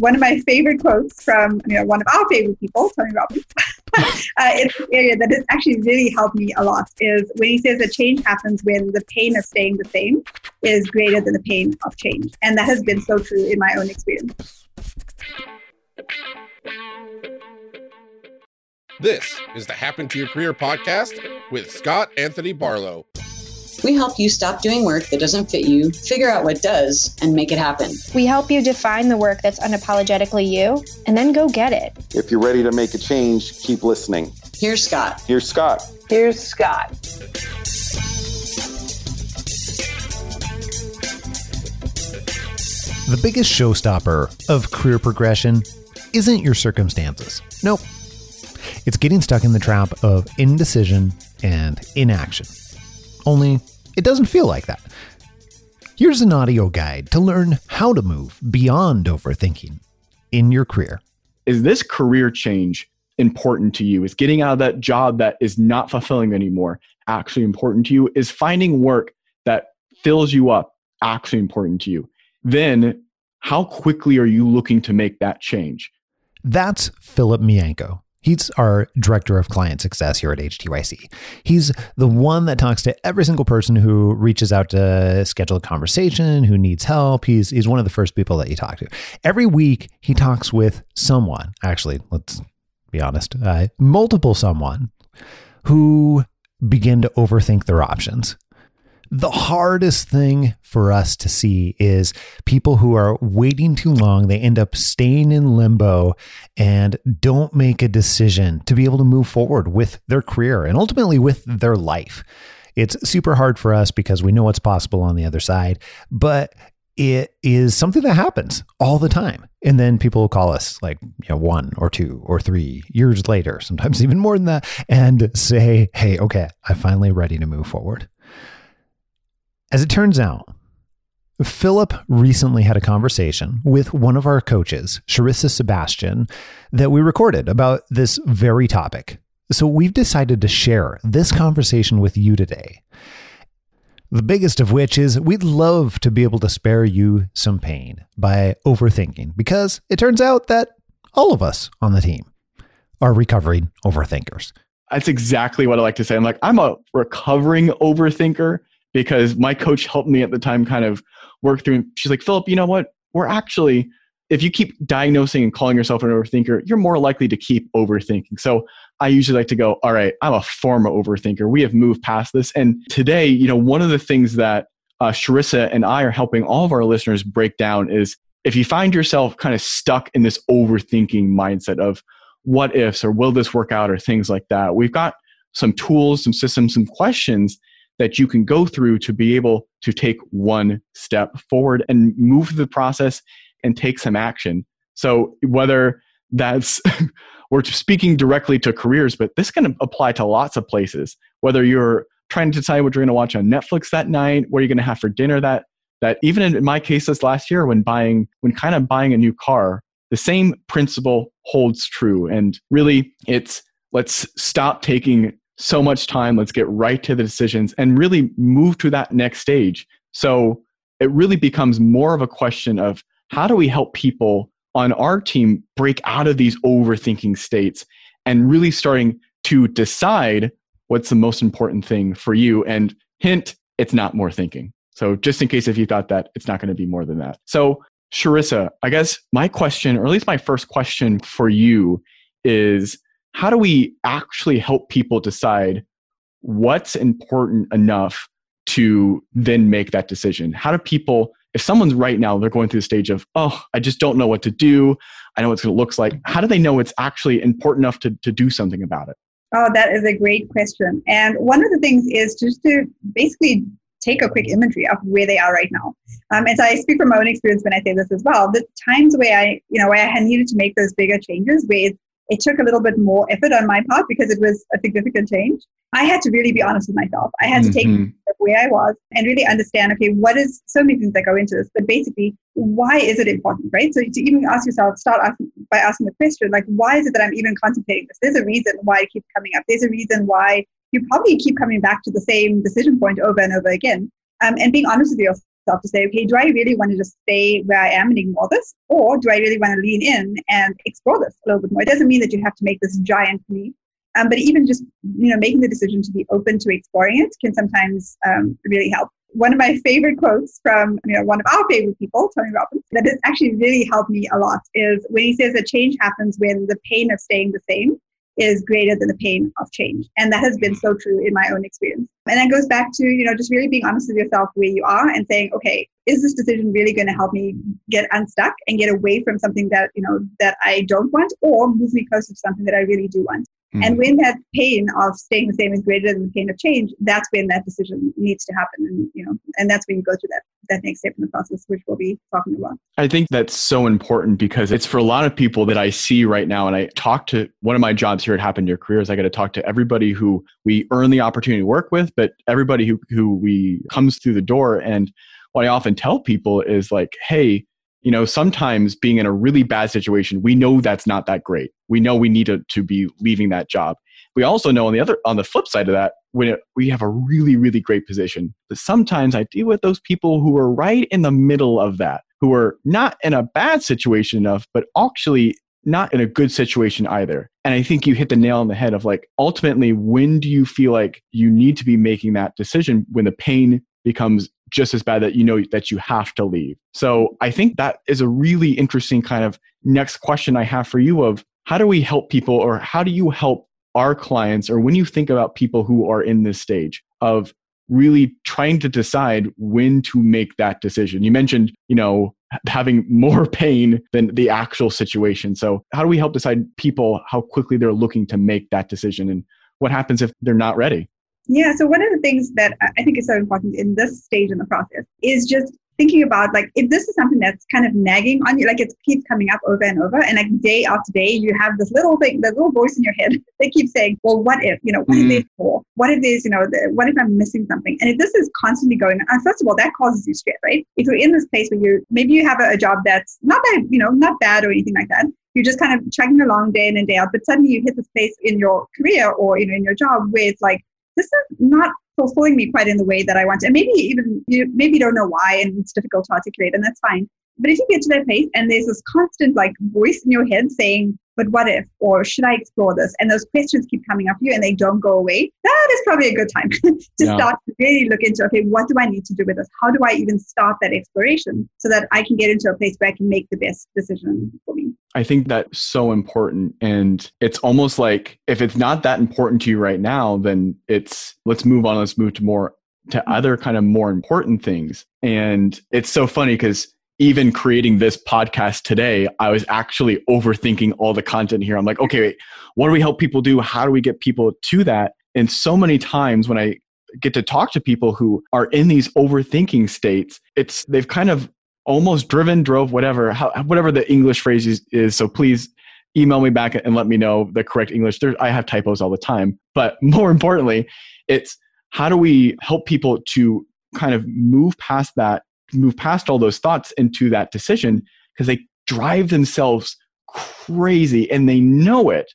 one of my favorite quotes from you know one of our favorite people, Tony Robbins, uh, in this area that has actually really helped me a lot is when he says that change happens when the pain of staying the same is greater than the pain of change, and that has been so true in my own experience. This is the Happen to Your Career podcast with Scott Anthony Barlow. We help you stop doing work that doesn't fit you, figure out what does, and make it happen. We help you define the work that's unapologetically you, and then go get it. If you're ready to make a change, keep listening. Here's Scott. Here's Scott. Here's Scott. The biggest showstopper of career progression isn't your circumstances. Nope. It's getting stuck in the trap of indecision and inaction. Only it doesn't feel like that. Here's an audio guide to learn how to move beyond overthinking in your career. Is this career change important to you? Is getting out of that job that is not fulfilling anymore actually important to you? Is finding work that fills you up actually important to you? Then, how quickly are you looking to make that change? That's Philip Mianko. He's our director of client success here at HTYC. He's the one that talks to every single person who reaches out to schedule a conversation, who needs help. He's he's one of the first people that you talk to. Every week he talks with someone. Actually, let's be honest, uh, multiple someone who begin to overthink their options the hardest thing for us to see is people who are waiting too long. They end up staying in limbo and don't make a decision to be able to move forward with their career and ultimately with their life. It's super hard for us because we know what's possible on the other side, but it is something that happens all the time. And then people will call us like you know, one or two or three years later, sometimes even more than that, and say, Hey, okay, I'm finally ready to move forward. As it turns out, Philip recently had a conversation with one of our coaches, Sharissa Sebastian, that we recorded about this very topic. So we've decided to share this conversation with you today. The biggest of which is we'd love to be able to spare you some pain by overthinking, because it turns out that all of us on the team are recovering overthinkers. That's exactly what I like to say. I'm like, I'm a recovering overthinker because my coach helped me at the time kind of work through. She's like, Philip, you know what? We're actually, if you keep diagnosing and calling yourself an overthinker, you're more likely to keep overthinking. So I usually like to go, all right, I'm a former overthinker. We have moved past this. And today, you know, one of the things that uh, Sharissa and I are helping all of our listeners break down is if you find yourself kind of stuck in this overthinking mindset of what ifs or will this work out or things like that, we've got some tools, some systems, some questions that you can go through to be able to take one step forward and move through the process and take some action. So whether that's we're speaking directly to careers, but this can apply to lots of places. Whether you're trying to decide what you're going to watch on Netflix that night, what you're going to have for dinner that that even in my case this last year when buying when kind of buying a new car, the same principle holds true. And really it's let's stop taking so much time. Let's get right to the decisions and really move to that next stage. So it really becomes more of a question of how do we help people on our team break out of these overthinking states and really starting to decide what's the most important thing for you. And hint, it's not more thinking. So just in case if you thought that, it's not going to be more than that. So Sharissa, I guess my question, or at least my first question for you is how do we actually help people decide what's important enough to then make that decision? How do people, if someone's right now, they're going through the stage of, oh, I just don't know what to do. I know what it looks like. How do they know it's actually important enough to, to do something about it? Oh, that is a great question. And one of the things is just to basically take a quick inventory of where they are right now. Um, and so I speak from my own experience when I say this as well. The times where I, you know, where I had needed to make those bigger changes, where it took a little bit more effort on my part because it was a significant change. I had to really be honest with myself. I had mm-hmm. to take mm-hmm. where I was and really understand, okay, what is so many things that go into this, but basically, why is it important, right? So to even ask yourself, start asking, by asking the question, like, why is it that I'm even contemplating this? There's a reason why it keeps coming up. There's a reason why you probably keep coming back to the same decision point over and over again. Um, and being honest with yourself to say, okay, do I really want to just stay where I am and ignore this? Or do I really want to lean in and explore this a little bit more? It doesn't mean that you have to make this giant leap. Um, but even just you know making the decision to be open to exploring it can sometimes um, really help. One of my favorite quotes from you know one of our favorite people, Tony Robbins, that has actually really helped me a lot is when he says that change happens when the pain of staying the same is greater than the pain of change. And that has been so true in my own experience. And that goes back to, you know, just really being honest with yourself where you are and saying, okay, is this decision really going to help me get unstuck and get away from something that, you know, that I don't want or move me closer to something that I really do want? Mm-hmm. And when that pain of staying the same is greater than the pain of change, that's when that decision needs to happen. And you know, and that's when you go through that that next step in the process, which we'll be talking about. I think that's so important because it's for a lot of people that I see right now. And I talk to one of my jobs here at Happen Your Career is I got to talk to everybody who we earn the opportunity to work with, but everybody who who we comes through the door. And what I often tell people is like, hey, you know, sometimes being in a really bad situation, we know that's not that great. We know we need to, to be leaving that job. We also know on the other on the flip side of that, when it, we have a really really great position, but sometimes I deal with those people who are right in the middle of that, who are not in a bad situation enough, but actually not in a good situation either. And I think you hit the nail on the head of like ultimately when do you feel like you need to be making that decision when the pain becomes just as bad that you know that you have to leave. So I think that is a really interesting kind of next question I have for you of how do we help people or how do you help our clients or when you think about people who are in this stage of really trying to decide when to make that decision. You mentioned, you know, having more pain than the actual situation. So, how do we help decide people how quickly they're looking to make that decision and what happens if they're not ready? Yeah. So one of the things that I think is so important in this stage in the process is just thinking about like if this is something that's kind of nagging on you, like it keeps coming up over and over, and like day after day, you have this little thing, the little voice in your head that keeps saying, "Well, what if? You know, what mm. if this for? What if this? You know, the, what if I'm missing something?" And if this is constantly going on, first of all, that causes you stress, right? If you're in this place where you maybe you have a, a job that's not that you know not bad or anything like that, you're just kind of chugging along day in and day out, but suddenly you hit this place in your career or you know in your job where it's like this is not fulfilling me quite in the way that I want. And maybe even you maybe don't know why and it's difficult to articulate and that's fine. But if you get to that place and there's this constant like voice in your head saying, but what if, or should I explore this? And those questions keep coming up you and they don't go away. That is probably a good time to yeah. start to really look into, okay, what do I need to do with this? How do I even start that exploration so that I can get into a place where I can make the best decision for me? I think that's so important. And it's almost like if it's not that important to you right now, then it's let's move on, let's move to more to mm-hmm. other kind of more important things. And it's so funny because even creating this podcast today, I was actually overthinking all the content here. I'm like, okay, wait, what do we help people do? How do we get people to that? And so many times when I get to talk to people who are in these overthinking states, it's they've kind of almost driven, drove, whatever, how, whatever the English phrase is, is. So please email me back and let me know the correct English. There, I have typos all the time. But more importantly, it's how do we help people to kind of move past that move past all those thoughts into that decision because they drive themselves crazy and they know it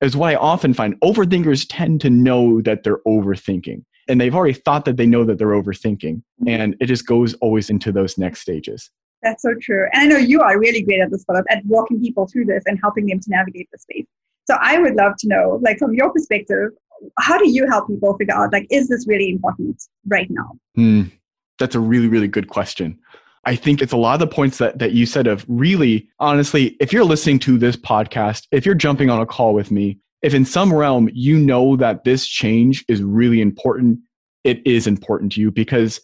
is what I often find. Overthinkers tend to know that they're overthinking and they've already thought that they know that they're overthinking and it just goes always into those next stages. That's so true. And I know you are really great at this, Philip, at walking people through this and helping them to navigate the space. So I would love to know, like from your perspective, how do you help people figure out, like, is this really important right now? Hmm that's a really, really good question. I think it's a lot of the points that, that you said of really, honestly, if you're listening to this podcast, if you're jumping on a call with me, if in some realm you know that this change is really important, it is important to you because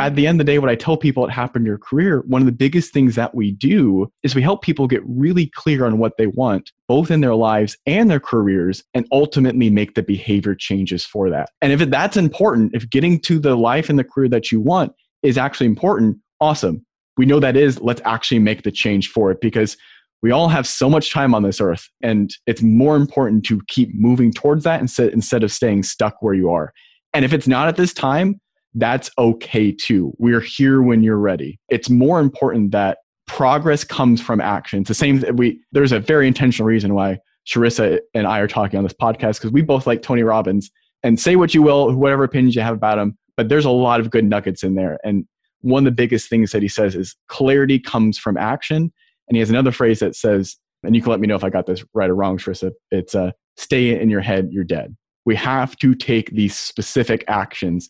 at the end of the day, what I tell people at Happen Your Career, one of the biggest things that we do is we help people get really clear on what they want, both in their lives and their careers, and ultimately make the behavior changes for that. And if that's important, if getting to the life and the career that you want is actually important, awesome. We know that is, let's actually make the change for it because we all have so much time on this earth and it's more important to keep moving towards that instead, instead of staying stuck where you are. And if it's not at this time, that's okay too. We're here when you're ready. It's more important that progress comes from action. It's the same that we there's a very intentional reason why Sharissa and I are talking on this podcast because we both like Tony Robbins and say what you will, whatever opinions you have about him, but there's a lot of good nuggets in there. And one of the biggest things that he says is clarity comes from action. And he has another phrase that says, and you can let me know if I got this right or wrong, Sharissa. It's uh, stay in your head, you're dead. We have to take these specific actions,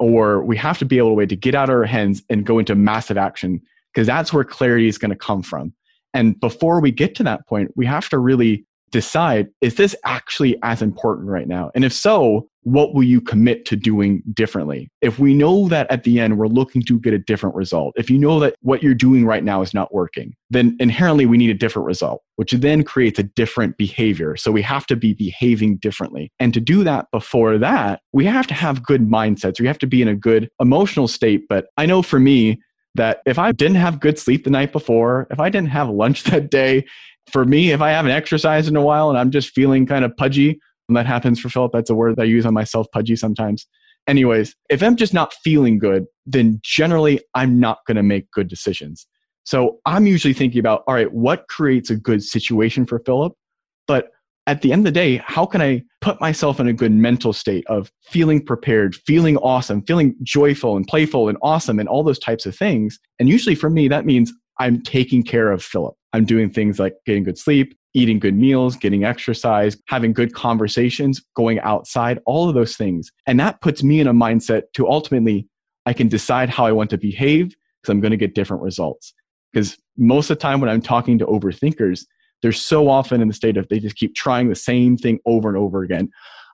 or we have to be able to to get out of our heads and go into massive action, because that's where clarity is going to come from. And before we get to that point, we have to really decide is this actually as important right now? And if so, what will you commit to doing differently? If we know that at the end we're looking to get a different result, if you know that what you're doing right now is not working, then inherently we need a different result, which then creates a different behavior. So we have to be behaving differently. And to do that before that, we have to have good mindsets. We have to be in a good emotional state. But I know for me, that if I didn't have good sleep the night before, if I didn't have lunch that day, for me, if I haven't exercised in a while and I'm just feeling kind of pudgy, and that happens for Philip, that's a word that I use on myself, pudgy sometimes. Anyways, if I'm just not feeling good, then generally I'm not going to make good decisions. So I'm usually thinking about, all right, what creates a good situation for Philip? But at the end of the day, how can I put myself in a good mental state of feeling prepared, feeling awesome, feeling joyful and playful and awesome and all those types of things? And usually for me, that means I'm taking care of Philip. I'm doing things like getting good sleep, eating good meals, getting exercise, having good conversations, going outside, all of those things. And that puts me in a mindset to ultimately, I can decide how I want to behave because I'm going to get different results. Because most of the time when I'm talking to overthinkers, they're so often in the state of they just keep trying the same thing over and over again.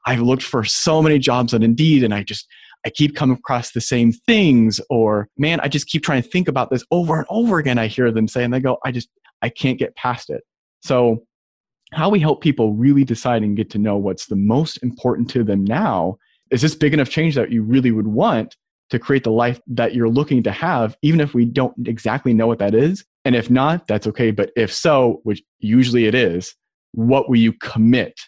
I've looked for so many jobs on Indeed and I just I keep coming across the same things, or man, I just keep trying to think about this over and over again. I hear them say, and they go, I just, I can't get past it. So, how we help people really decide and get to know what's the most important to them now is this big enough change that you really would want to create the life that you're looking to have, even if we don't exactly know what that is. And if not, that's okay. But if so, which usually it is, what will you commit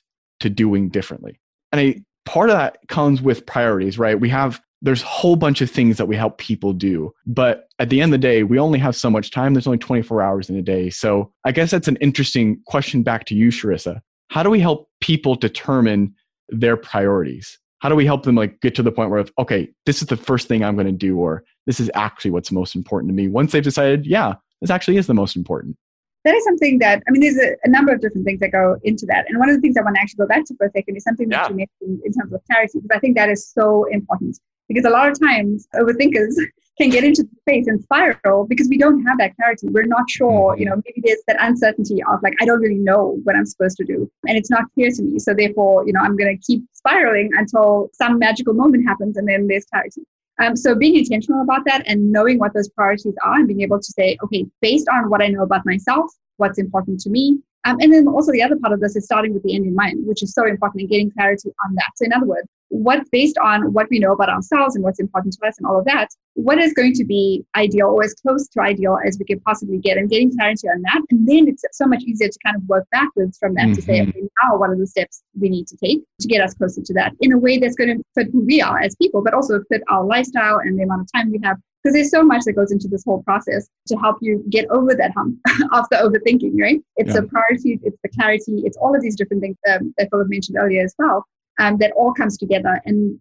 to doing differently? And I part of that comes with priorities, right? We have there's a whole bunch of things that we help people do. But at the end of the day, we only have so much time. There's only 24 hours in a day. So I guess that's an interesting question back to you, Sharissa. How do we help people determine their priorities? How do we help them like get to the point where, okay, this is the first thing I'm going to do, or this is actually what's most important to me? Once they've decided, yeah, this actually is the most important that is something that I mean, there's a, a, number of different things that go into that. And one of the things I want to actually go back to for a second is something that you mentioned in terms of clarity, because I think that is so important. Because a lot of times overthinkers can get into the space and spiral because we don't have that clarity. We're not sure, mm-hmm. you know, maybe there's that uncertainty of like, I don't really know what I'm supposed to do. And it's not clear to me. So therefore, you know, I'm going to keep spiraling until some magical moment happens and then there's clarity. Um, so being intentional about that and knowing what those priorities are and being able to say, okay, based on what I know about myself, what's important to me. Um, and then also the other part of this is starting with the end in mind, which is so important and getting clarity on that. So in other words, what's based on what we know about ourselves and what's important to us and all of that, what is going to be ideal or as close to ideal as we can possibly get and getting clarity on that. And then it's so much easier to kind of work backwards from that mm-hmm. to say, mm-hmm. okay, now what are the steps we need to take to get us closer to that in a way that's going to fit who we are as people, but also fit our lifestyle and the amount of time we have because there's so much that goes into this whole process to help you get over that hump of the overthinking, right? It's yeah. the priorities, it's the clarity, it's all of these different things um, that Philip mentioned earlier as well, um, that all comes together. And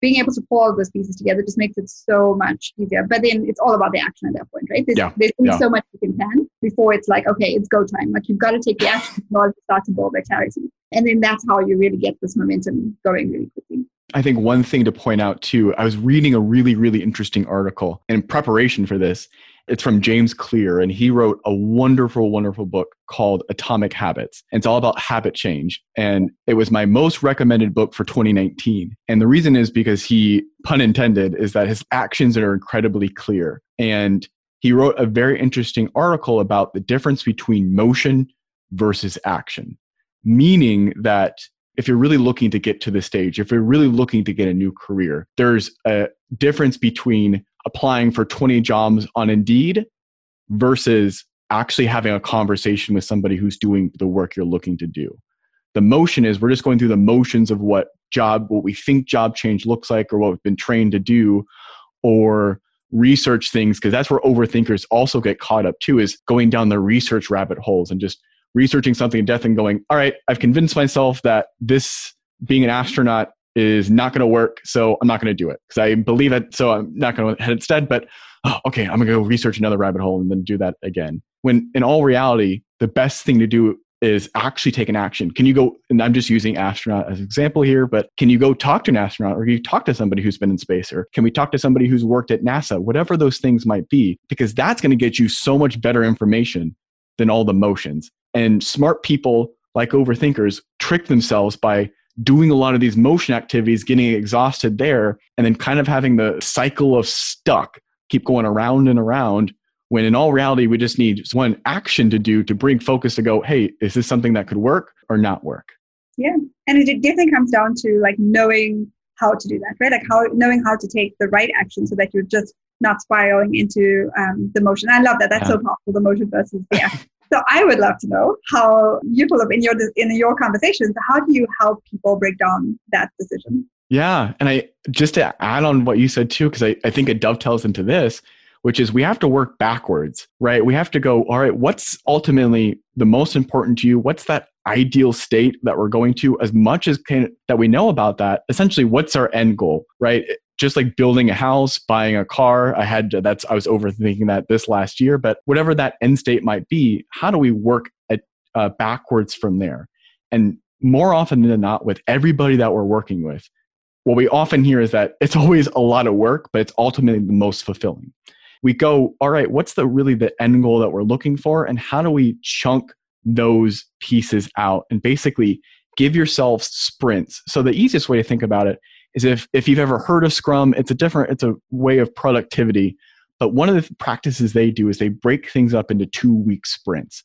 being able to pull all those pieces together just makes it so much easier. But then it's all about the action at that point, right? There's, yeah. there's yeah. so much you can plan before it's like, okay, it's go time. Like you've got to take the action in order to start to build that clarity. And then that's how you really get this momentum going really quickly. I think one thing to point out too, I was reading a really, really interesting article in preparation for this. It's from James Clear, and he wrote a wonderful, wonderful book called Atomic Habits. And it's all about habit change. And it was my most recommended book for 2019. And the reason is because he, pun intended, is that his actions are incredibly clear. And he wrote a very interesting article about the difference between motion versus action, meaning that if you're really looking to get to the stage, if you're really looking to get a new career, there's a difference between applying for 20 jobs on Indeed versus actually having a conversation with somebody who's doing the work you're looking to do. The motion is we're just going through the motions of what job, what we think job change looks like, or what we've been trained to do, or research things, because that's where overthinkers also get caught up too, is going down the research rabbit holes and just researching something in depth and going, all right, I've convinced myself that this being an astronaut is not going to work, so I'm not going to do it because I believe it. So I'm not going to head instead. But oh, okay, I'm gonna go research another rabbit hole and then do that again. When in all reality, the best thing to do is actually take an action. Can you go, and I'm just using astronaut as an example here, but can you go talk to an astronaut or can you talk to somebody who's been in space or can we talk to somebody who's worked at NASA, whatever those things might be, because that's going to get you so much better information than all the motions. And smart people like overthinkers trick themselves by doing a lot of these motion activities, getting exhausted there, and then kind of having the cycle of stuck keep going around and around when in all reality we just need one action to do to bring focus to go hey is this something that could work or not work? Yeah and it definitely comes down to like knowing how to do that right? Like how knowing how to take the right action so that you're just not spiraling into um, the motion. I love that. That's yeah. so powerful the motion versus the action so I would love to know how you pull up in your in your conversations. How do you help people break down that decision? Yeah, and I just to add on what you said too, because I, I think it dovetails into this, which is we have to work backwards, right? We have to go, all right, what's ultimately the most important to you? What's that ideal state that we're going to? As much as can, that we know about that, essentially, what's our end goal, right? Just like building a house, buying a car. I had to, that's I was overthinking that this last year, but whatever that end state might be, how do we work at, uh, backwards from there? And more often than not, with everybody that we're working with, what we often hear is that it's always a lot of work, but it's ultimately the most fulfilling. We go, all right, what's the really the end goal that we're looking for, and how do we chunk those pieces out and basically give yourself sprints? So the easiest way to think about it is if if you've ever heard of Scrum, it's a different it's a way of productivity. But one of the practices they do is they break things up into two week sprints.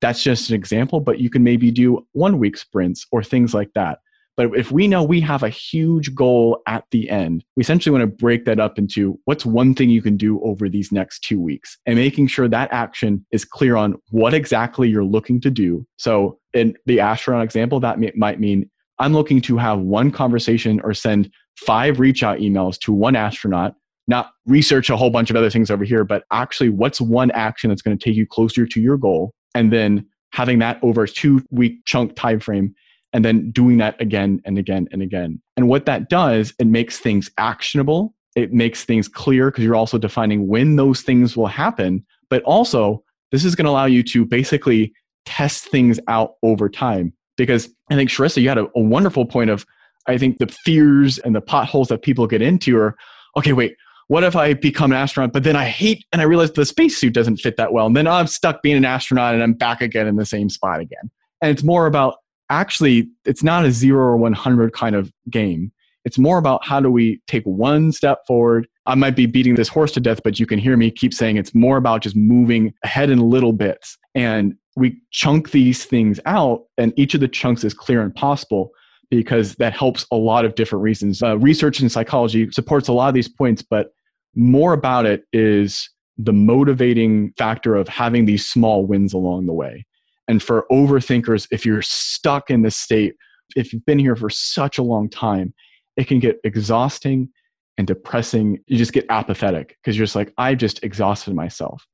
That's just an example, but you can maybe do one week sprints or things like that. But if we know we have a huge goal at the end, we essentially want to break that up into what's one thing you can do over these next two weeks and making sure that action is clear on what exactly you're looking to do. So, in the astronaut example, that might mean I'm looking to have one conversation or send five reach out emails to one astronaut, not research a whole bunch of other things over here, but actually what's one action that's going to take you closer to your goal and then having that over a two week chunk time frame and then doing that again and again and again. And what that does, it makes things actionable. It makes things clear because you're also defining when those things will happen. But also, this is going to allow you to basically test things out over time because I think Sharissa, you had a, a wonderful point of I think the fears and the potholes that people get into are okay, wait, what if I become an astronaut, but then I hate and I realize the spacesuit doesn't fit that well, and then oh, I'm stuck being an astronaut and I'm back again in the same spot again. And it's more about actually, it's not a zero or 100 kind of game. It's more about how do we take one step forward. I might be beating this horse to death, but you can hear me keep saying it's more about just moving ahead in little bits. And we chunk these things out, and each of the chunks is clear and possible because that helps a lot of different reasons. Uh, research in psychology supports a lot of these points, but more about it is the motivating factor of having these small wins along the way. And for overthinkers, if you're stuck in this state, if you've been here for such a long time, it can get exhausting and depressing. You just get apathetic because you're just like, I've just exhausted myself.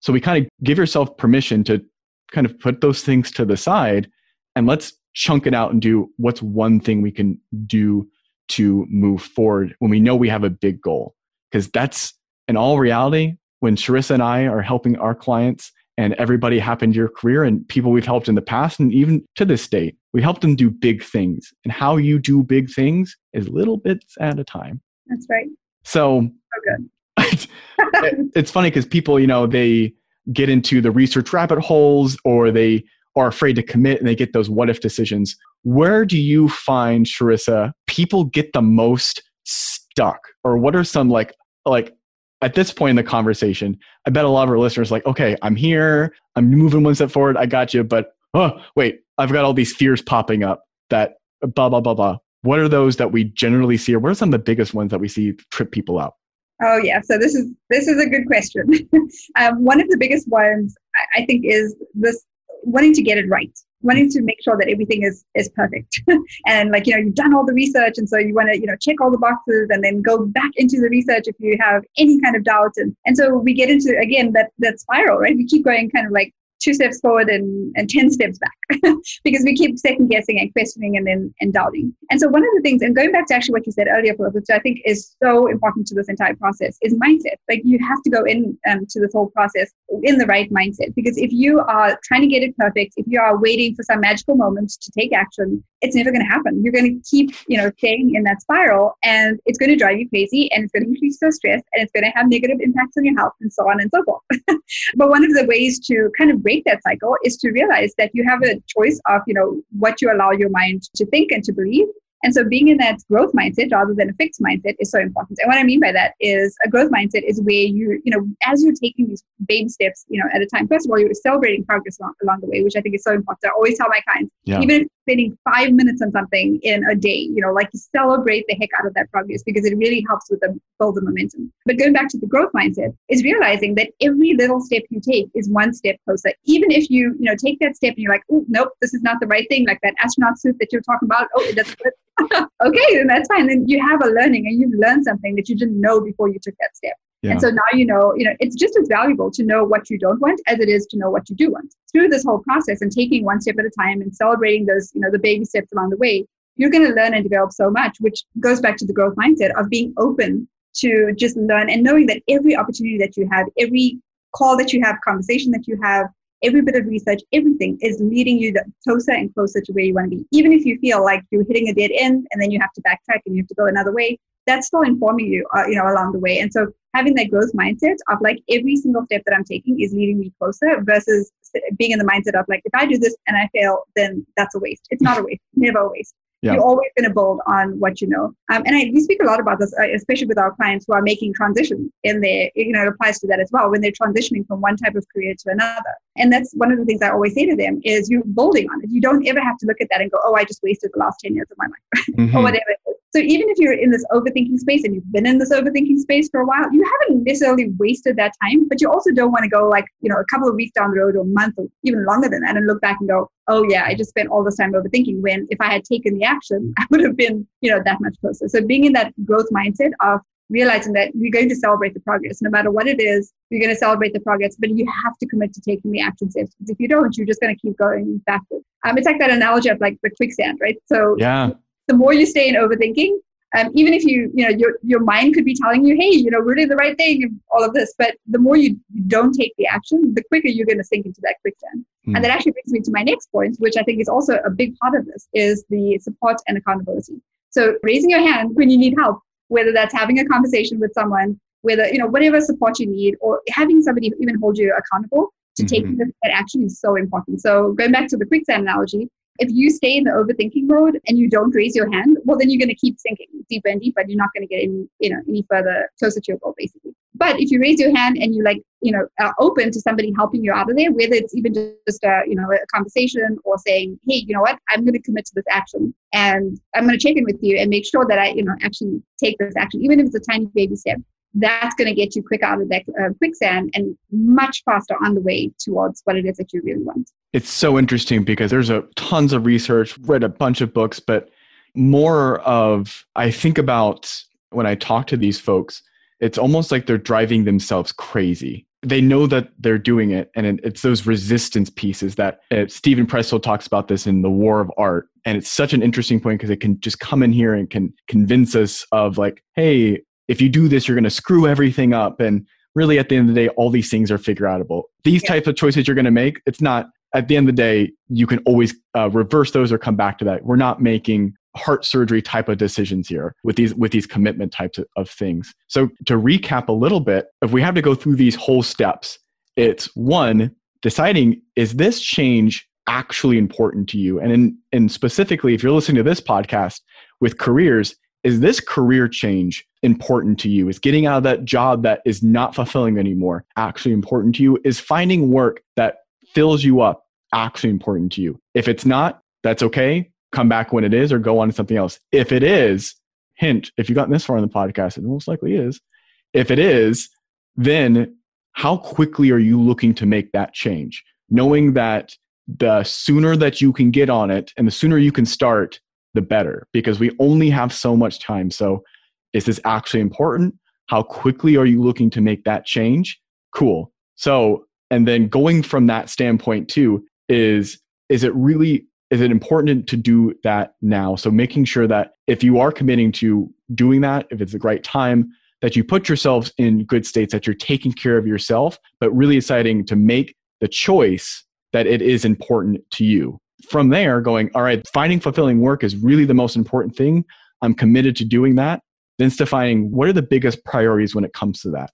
So we kind of give yourself permission to kind of put those things to the side and let's chunk it out and do what's one thing we can do to move forward when we know we have a big goal. Because that's in all reality, when Sharissa and I are helping our clients and everybody happened your career and people we've helped in the past and even to this date, we help them do big things. And how you do big things is little bits at a time. That's right. So, good. it's funny because people, you know, they get into the research rabbit holes or they are afraid to commit and they get those what if decisions. Where do you find, Sharissa, people get the most stuck? Or what are some like like at this point in the conversation, I bet a lot of our listeners like, okay, I'm here, I'm moving one step forward, I got you, but oh wait, I've got all these fears popping up that blah blah blah blah. What are those that we generally see, or what are some of the biggest ones that we see trip people up? Oh yeah, so this is this is a good question. um, one of the biggest ones I think is this wanting to get it right wanting to make sure that everything is is perfect. And like you know you've done all the research and so you want to you know check all the boxes and then go back into the research if you have any kind of doubt. And and so we get into again that that spiral right? We keep going kind of like two steps forward and, and 10 steps back because we keep second guessing and questioning and then and doubting. And so one of the things, and going back to actually what you said earlier, which I think is so important to this entire process, is mindset. Like you have to go in um, to this whole process in the right mindset because if you are trying to get it perfect, if you are waiting for some magical moment to take action, it's never going to happen. You're going to keep, you know, staying in that spiral and it's going to drive you crazy and it's going to increase your stress and it's going to have negative impacts on your health and so on and so forth. but one of the ways to kind of break that cycle is to realize that you have a choice of, you know, what you allow your mind to think and to believe and so being in that growth mindset rather than a fixed mindset is so important. And what I mean by that is a growth mindset is where you, you know, as you're taking these baby steps, you know, at a time, first of all, you're celebrating progress along, along the way, which I think is so important. I always tell my clients, yeah. even if spending five minutes on something in a day, you know, like celebrate the heck out of that progress because it really helps with the build the momentum. But going back to the growth mindset is realizing that every little step you take is one step closer. Even if you, you know, take that step and you're like, oh, nope, this is not the right thing, like that astronaut suit that you're talking about. Oh, it doesn't okay, then that's fine. Then you have a learning and you've learned something that you didn't know before you took that step. Yeah. And so now you know, you know, it's just as valuable to know what you don't want as it is to know what you do want. Through this whole process and taking one step at a time and celebrating those, you know, the baby steps along the way, you're going to learn and develop so much, which goes back to the growth mindset of being open to just learn and knowing that every opportunity that you have, every call that you have, conversation that you have, every bit of research, everything is leading you closer and closer to where you want to be. Even if you feel like you're hitting a dead end and then you have to backtrack and you have to go another way, that's still informing you, uh, you know, along the way. And so having that growth mindset of like every single step that I'm taking is leading me closer versus being in the mindset of like, if I do this and I fail, then that's a waste. It's not a waste, never a waste. Yeah. You're always going to build on what you know. Um, and I, we speak a lot about this, uh, especially with our clients who are making transitions in their, you know, it applies to that as well when they're transitioning from one type of career to another. And that's one of the things I always say to them is you're building on it. You don't ever have to look at that and go, oh, I just wasted the last 10 years of my life mm-hmm. or whatever so even if you're in this overthinking space and you've been in this overthinking space for a while, you haven't necessarily wasted that time, but you also don't want to go like, you know, a couple of weeks down the road or a month or even longer than that and look back and go, oh yeah, I just spent all this time overthinking when if I had taken the action, I would have been, you know, that much closer. So being in that growth mindset of realizing that we're going to celebrate the progress no matter what it is you're going to celebrate the progress but you have to commit to taking the action steps because if you don't you're just going to keep going backwards. Um, it's like that analogy of like the quicksand right? So yeah the more you stay in overthinking um, even if you you know your your mind could be telling you hey you know we're doing the right thing all of this but the more you don't take the action the quicker you're going to sink into that quicksand mm. and that actually brings me to my next point which i think is also a big part of this is the support and accountability so raising your hand when you need help whether that's having a conversation with someone whether you know whatever support you need or having somebody even hold you accountable to mm-hmm. taking that action is so important so going back to the quicksand analogy if you stay in the overthinking mode and you don't raise your hand, well, then you're going to keep sinking deeper and deeper. And you're not going to get any, you know, any further closer to your goal, basically. But if you raise your hand and you like, you know, are open to somebody helping you out of there, whether it's even just a, you know, a conversation or saying, hey, you know what, I'm going to commit to this action and I'm going to check in with you and make sure that I, you know, actually take this action, even if it's a tiny baby step that's going to get you quick out of that uh, quicksand and much faster on the way towards what it is that you really want. It's so interesting because there's a tons of research, read a bunch of books, but more of I think about when I talk to these folks, it's almost like they're driving themselves crazy. They know that they're doing it, and it's those resistance pieces that uh, Steven Pressfield talks about this in The War of Art. And it's such an interesting point because it can just come in here and can convince us of like, hey, if you do this, you're going to screw everything up. And really, at the end of the day, all these things are figure outable. These yeah. types of choices you're going to make, it's not, at the end of the day, you can always uh, reverse those or come back to that. We're not making heart surgery type of decisions here with these with these commitment types of, things. So to recap a little bit, if we have to go through these whole steps, it's one, deciding is this change actually important to you? And in, and specifically, if you're listening to this podcast with careers, is this career change important to you? Is getting out of that job that is not fulfilling anymore actually important to you? Is finding work that fills you up actually important to you? If it's not, that's okay. Come back when it is or go on to something else. If it is, hint, if you've gotten this far in the podcast, it most likely is. If it is, then how quickly are you looking to make that change? Knowing that the sooner that you can get on it and the sooner you can start, the better because we only have so much time. So, is this actually important? How quickly are you looking to make that change? Cool. So, And then going from that standpoint too is is it really is it important to do that now? So making sure that if you are committing to doing that, if it's the right time, that you put yourselves in good states, that you're taking care of yourself, but really deciding to make the choice that it is important to you. From there, going, all right, finding fulfilling work is really the most important thing. I'm committed to doing that. Then defining what are the biggest priorities when it comes to that.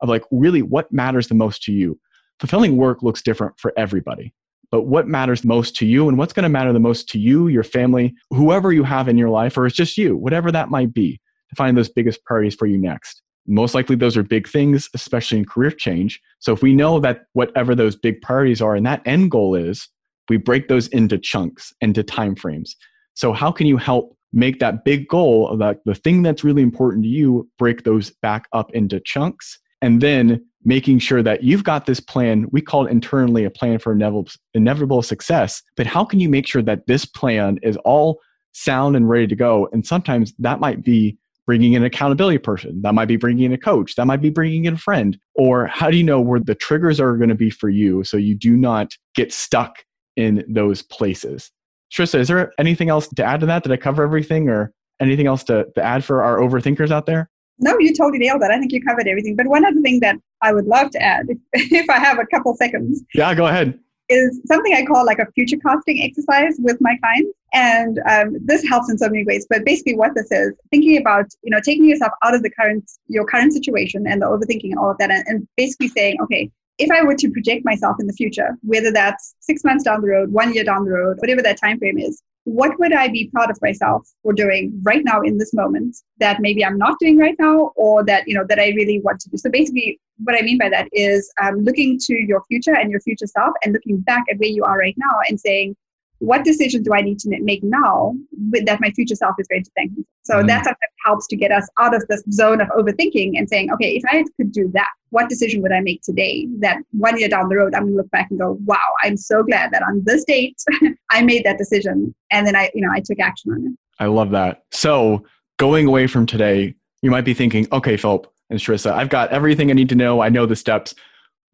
Of like, really, what matters the most to you? Fulfilling work looks different for everybody but what matters most to you and what's going to matter the most to you, your family, whoever you have in your life, or it's just you, whatever that might be, to find those biggest priorities for you next. Most likely, those are big things, especially in career change. So, if we know that whatever those big priorities are and that end goal is, we break those into chunks, into time frames. So, how can you help make that big goal that the thing that's really important to you, break those back up into chunks, and then making sure that you've got this plan. We call it internally a plan for inevitable, success. But how can you make sure that this plan is all sound and ready to go? And sometimes that might be bringing in an accountability person. That might be bringing in a coach. That might be bringing in a friend. Or how do you know where the triggers are going to be for you so you do not get stuck in those places? Sharissa, is there anything else to add to that? Did I cover everything or anything else to, to add for our overthinkers out there? No, you totally nailed that. I think you covered everything. But one other thing that I would love to add, if, if I have a couple seconds. Yeah, go ahead. Is something I call like a future casting exercise with my clients. And um, this helps in so many ways. But basically, what this is thinking about, you know, taking yourself out of the current, your current situation and the overthinking and all of that, and, and basically saying, okay, if I were to project myself in the future, whether that's six months down the road, one year down the road, whatever that time frame is, what would I be proud of myself for doing right now in this moment that maybe I'm not doing right now or that, you know, that I really want to do. So basically what I mean by that is um, looking to your future and your future self and looking back at where you are right now and saying, what decision do I need to make now that my future self is going to thank me? So mm. that sometimes helps to get us out of this zone of overthinking and saying, okay, if I could do that, what decision would I make today that one year down the road, I'm going to look back and go, wow, I'm so glad that on this date, I made that decision. And then I, you know, I took action on it. I love that. So going away from today, you might be thinking, okay, Philip and Sharissa, I've got everything I need to know. I know the steps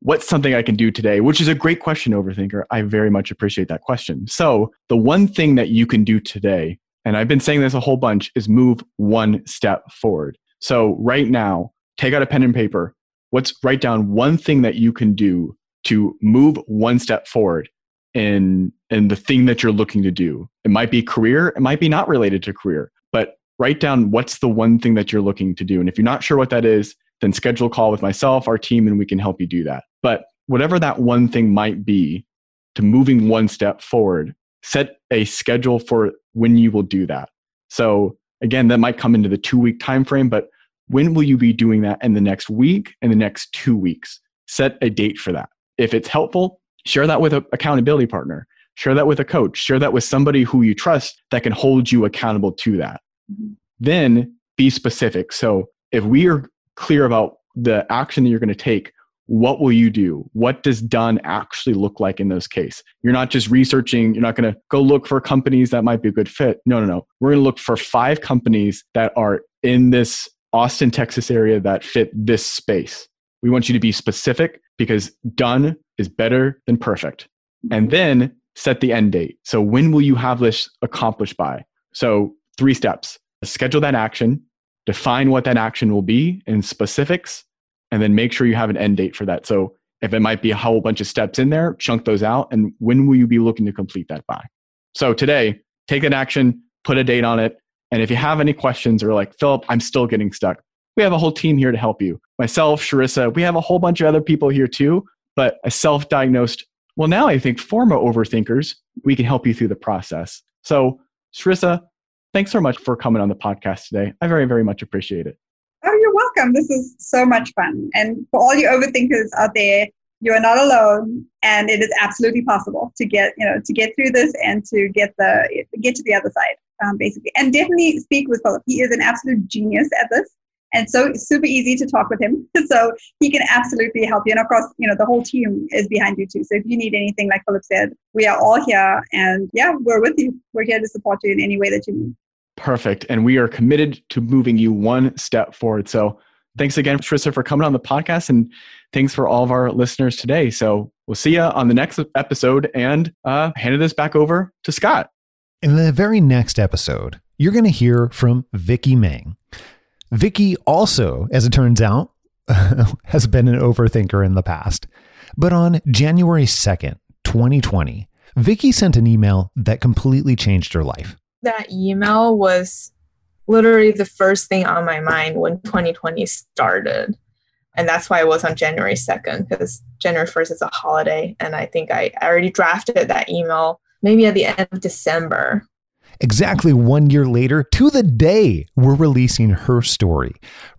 what's something I can do today? Which is a great question, Overthinker. I very much appreciate that question. So, the one thing that you can do today, and I've been saying this a whole bunch, is move one step forward. So, right now, take out a pen and paper. What's write down one thing that you can do to move one step forward in in the thing that you're looking to do. It might be career, it might be not related to career, but write down what's the one thing that you're looking to do. And if you're not sure what that is, then schedule a call with myself, our team, and we can help you do that. But whatever that one thing might be to moving one step forward, set a schedule for when you will do that. So again, that might come into the two week time frame, but when will you be doing that in the next week and the next two weeks? Set a date for that. If it's helpful, share that with an accountability partner, share that with a coach, share that with somebody who you trust that can hold you accountable to that. Mm-hmm. Then be specific. So if we are clear about the action that you're going to take, what will you do? What does done actually look like in those cases? You're not just researching, you're not going to go look for companies that might be a good fit. No, no, no. We're going to look for five companies that are in this Austin, Texas area that fit this space. We want you to be specific because done is better than perfect. And mm-hmm. then set the end date. So when will you have this accomplished by? So three steps. Schedule that action, define what that action will be in specifics, and then make sure you have an end date for that. So if it might be a whole bunch of steps in there, chunk those out. And when will you be looking to complete that by? So today, take an action, put a date on it. And if you have any questions or like, Philip, I'm still getting stuck, we have a whole team here to help you. Myself, Sharissa, we have a whole bunch of other people here too, but a self diagnosed, well, now I think former overthinkers, we can help you through the process. So, Sharissa, thanks so much for coming on the podcast today. I very, very much appreciate it. Oh, you're welcome. This is so much fun. And for all you overthinkers out there, you are not alone and it is absolutely possible to get you know to get through this and to get the get to the other side um, basically and definitely speak with philip he is an absolute genius at this and so super easy to talk with him so he can absolutely help you and of course you know the whole team is behind you too so if you need anything like philip said we are all here and yeah we're with you we're here to support you in any way that you need Perfect. And we are committed to moving you one step forward. So, thanks again, Trista, for coming on the podcast. And thanks for all of our listeners today. So we'll see you on the next episode and uh, handed this back over to Scott. In the very next episode, you're going to hear from Vicky Meng. Vicky also, as it turns out, has been an overthinker in the past. But on January 2nd, 2020, Vicky sent an email that completely changed her life. That email was literally the first thing on my mind when 2020 started. And that's why it was on January 2nd, because January 1st is a holiday. And I think I already drafted that email maybe at the end of December. Exactly one year later, to the day, we're releasing her story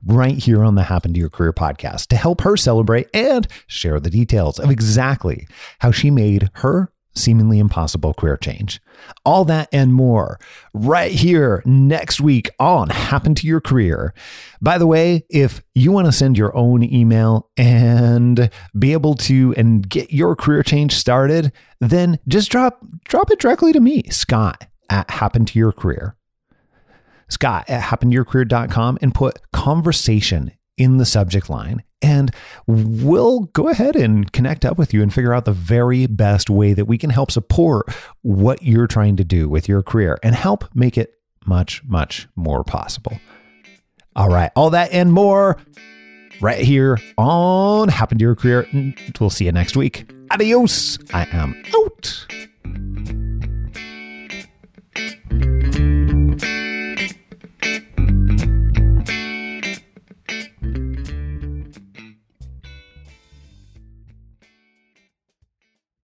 right here on the Happen to Your Career podcast to help her celebrate and share the details of exactly how she made her seemingly impossible career change. All that and more right here next week on Happen to Your Career. By the way, if you want to send your own email and be able to and get your career change started, then just drop drop it directly to me, Scott at Happen to Your Career. Scott at happentoyourcareer.com and put conversation in the subject line and we'll go ahead and connect up with you and figure out the very best way that we can help support what you're trying to do with your career and help make it much, much more possible. All right, all that and more right here on Happen to Your Career. We'll see you next week. Adios. I am out.